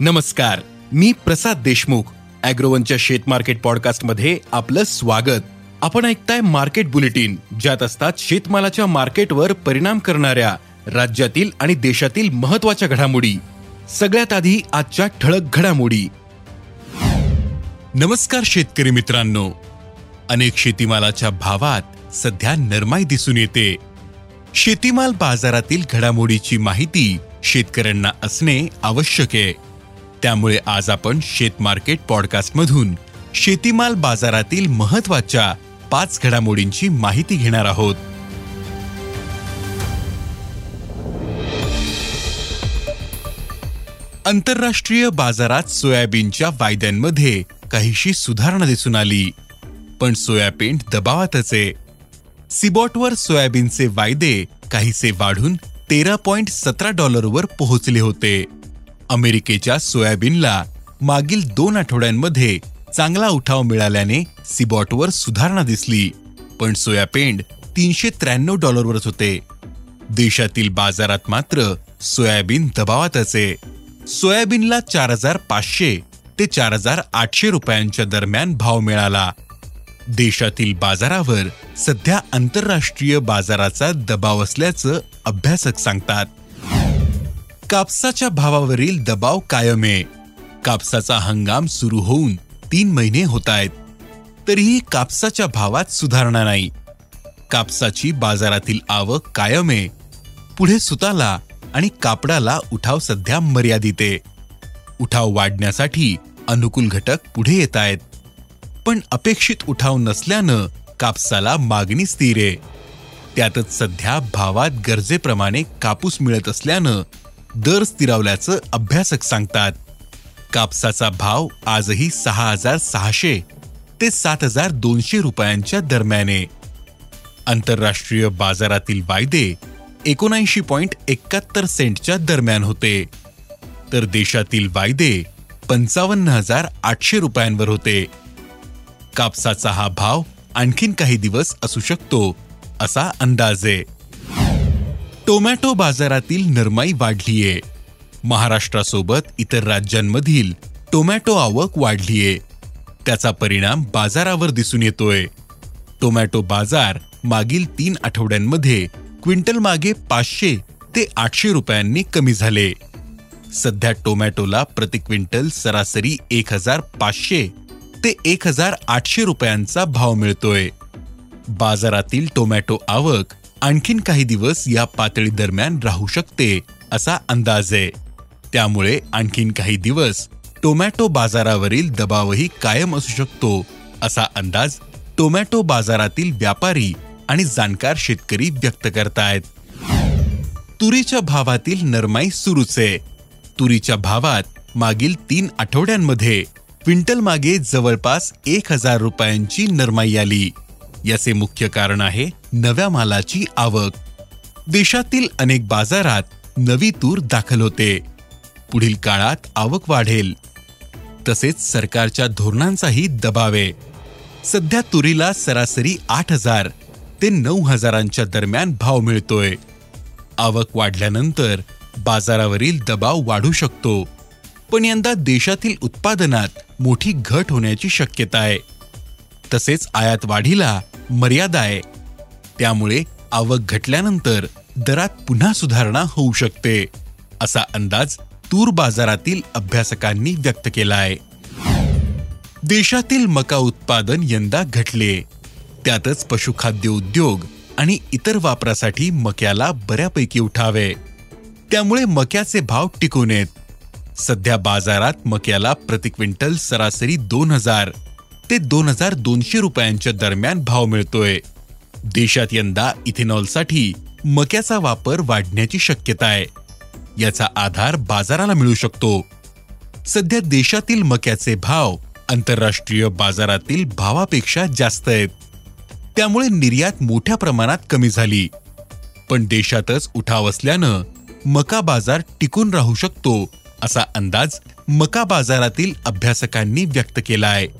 नमस्कार मी प्रसाद देशमुख अॅग्रोवनच्या शेत मार्केट पॉडकास्टमध्ये आपलं स्वागत. आपण ऐकताय मार्केट बुलेटिन ज्यात असतात शेतमालाच्या मार्केटवर परिणाम करणाऱ्या राज्यातील आणि देशातील महत्त्वाच्या घडामोडी. सगळ्यात आधी आजच्या ठळक घडामोडी. नमस्कार शेतकरी मित्रांनो. अनेक शेतीमालाच्या भावात सध्या नरमाई दिसून येते. शेतीमाल बाजारातील घडामोडीची माहिती शेतकऱ्यांना असणे आवश्यक आहे. त्यामुळे आज आपण शेत मार्केट शेतीमाल बाजारातील महत्त्वाच्या पाच घडामोडींची माहिती घेणार आहोत. आंतरराष्ट्रीय बाजारात सोयाबीनच्या वायद्यांमध्ये काहीशी सुधारणा दिसून आली पण सोयाबीन दबावातच आहे. सिबॉटवर सोयाबीनचे वायदे काहीसे वाढून तेरा पॉइंट सतरा डॉलरवर पोहोचले होते. अमेरिकेच्या सोयाबीनला मागील दोन आठवड्यांमध्ये चांगला उठाव मिळाल्याने सिबॉटवर सुधारणा दिसली. पण सोयापेंड तीनशे त्र्याण्णव डॉलरवरच होते. देशातील बाजारात मात्र सोयाबीन दबावातच आहे. सोयाबीनला चार हजार पाचशे ते चार हजार आठशे रुपयांच्या दरम्यान भाव मिळाला. देशातील बाजारावर सध्या आंतरराष्ट्रीय बाजाराचा दबाव असल्याचं अभ्यासक सांगतात. कापसाच्या भावावरील दबाव कायम. आहे कापसाचा हंगाम सुरू होऊन तीन महिने होत आहेत. तरीही कापसाच्या भावात सुधारणा नाही. कापसाची बाजारातील आवक कायम. आहे पुढे सुताला आणि कापडाला उठाव सध्या मर्यादित आहे. उठाव वाढण्यासाठी अनुकूल घटक पुढे येत आहेत. पण अपेक्षित उठाव नसल्यानं कापसाला मागणी स्थिर आहे. त्यातच सध्या भावात गरजेप्रमाणे कापूस मिळत असल्यानं दर स्थिरावल्याचं अभ्यासक सांगतात. कापसाचा भाव आजही सहा हजार सहाशे ते सात हजार दोनशे रुपयांच्या दरम्याने. आंतरराष्ट्रीय बाजारातील वायदे एकोणऐंशी पॉईंट एकाहत्तर सेंटच्या दरम्यान होते. तर देशातील वायदे पंचावन्न हजार आठशे रुपयांवर होते. कापसाचा हा भाव आणखीन काही दिवस असू शकतो असा अंदाज आहे. टोमॅटो बाजारातील नरमाई वाढलीये. महाराष्ट्रासोबत इतर राज्यांमधील टोमॅटो आवक वाढलीये. त्याचा परिणाम बाजारावर दिसून येतोय. टोमॅटो बाजार मागील तीन आठवड्यांमध्ये क्विंटल मागे पाचशे ते आठशे रुपयांनी कमी झाले. सध्या टोमॅटोला प्रति क्विंटल सरासरी एक हजार पाचशे ते एक हजार आठशे रुपयांचा भाव मिळतोय. बाजारातील टोमॅटो आवक आणखीन काही दिवस या पातळी दरम्यान राहू शकते असा अंदाज आहे. त्यामुळे आणखीन काही दिवस टोमॅटो बाजारावरील दबावही कायम असू शकतो असा अंदाज टोमॅटो बाजारातील व्यापारी आणि जाणकार शेतकरी व्यक्त करतायत. तुरीच्या भावातील नरमाई सुरूच आहे. तुरीच्या भावात मागील तीन आठवड्यांमध्ये क्विंटल मागे जवळपास एक हजार रुपयांची नरमाई आली. याचे मुख्य कारण आहे नव्या मालाची आवक. देशातील अनेक बाजारात नवी तूर दाखल होते. पुढील काळात आवक वाढेल. तसेच सरकारच्या धोरणांचाही दबावे. सध्या तुरीला सरासरी आठ हजार ते नऊ हजारांच्या दरम्यान भाव मिळतोय. आवक वाढल्यानंतर बाजारावरील दबाव वाढू शकतो. पण यंदा देशातील उत्पादनात मोठी घट होण्याची शक्यता आहे. तसेच आयात वाढीला मर्यादा आहे. त्यामुळे आवक घटल्यानंतर दरात पुन्हा सुधारणा होऊ शकते असा अंदाज तूर बाजारातील अभ्यासकांनी व्यक्त केला आहे देशातील मका उत्पादन यंदा घटले. त्यातच पशुखाद्य उद्योग आणि इतर वापरासाठी मक्याला बऱ्यापैकी उठावे. त्यामुळे मक्याचे भाव टिकून येत सध्या बाजारात मक्याला प्रति क्विंटल सरासरी दोन हजार. ते दोन हजार दोनशे रुपयांच्या दरम्यान भाव मिळतोय. देशात यंदा इथेनॉलसाठी मक्याचा वापर वाढण्याची शक्यता आहे. याचा आधार बाजाराला मिळू शकतो. सध्या देशातील मक्याचे भाव आंतरराष्ट्रीय बाजारातील भावापेक्षा जास्त आहेत. त्यामुळे निर्यात मोठ्या प्रमाणात कमी झाली. पण देशातच उठाव असल्यानं मका बाजार टिकून राहू शकतो असा अंदाज मका बाजारातील अभ्यासकांनी व्यक्त केला आहे.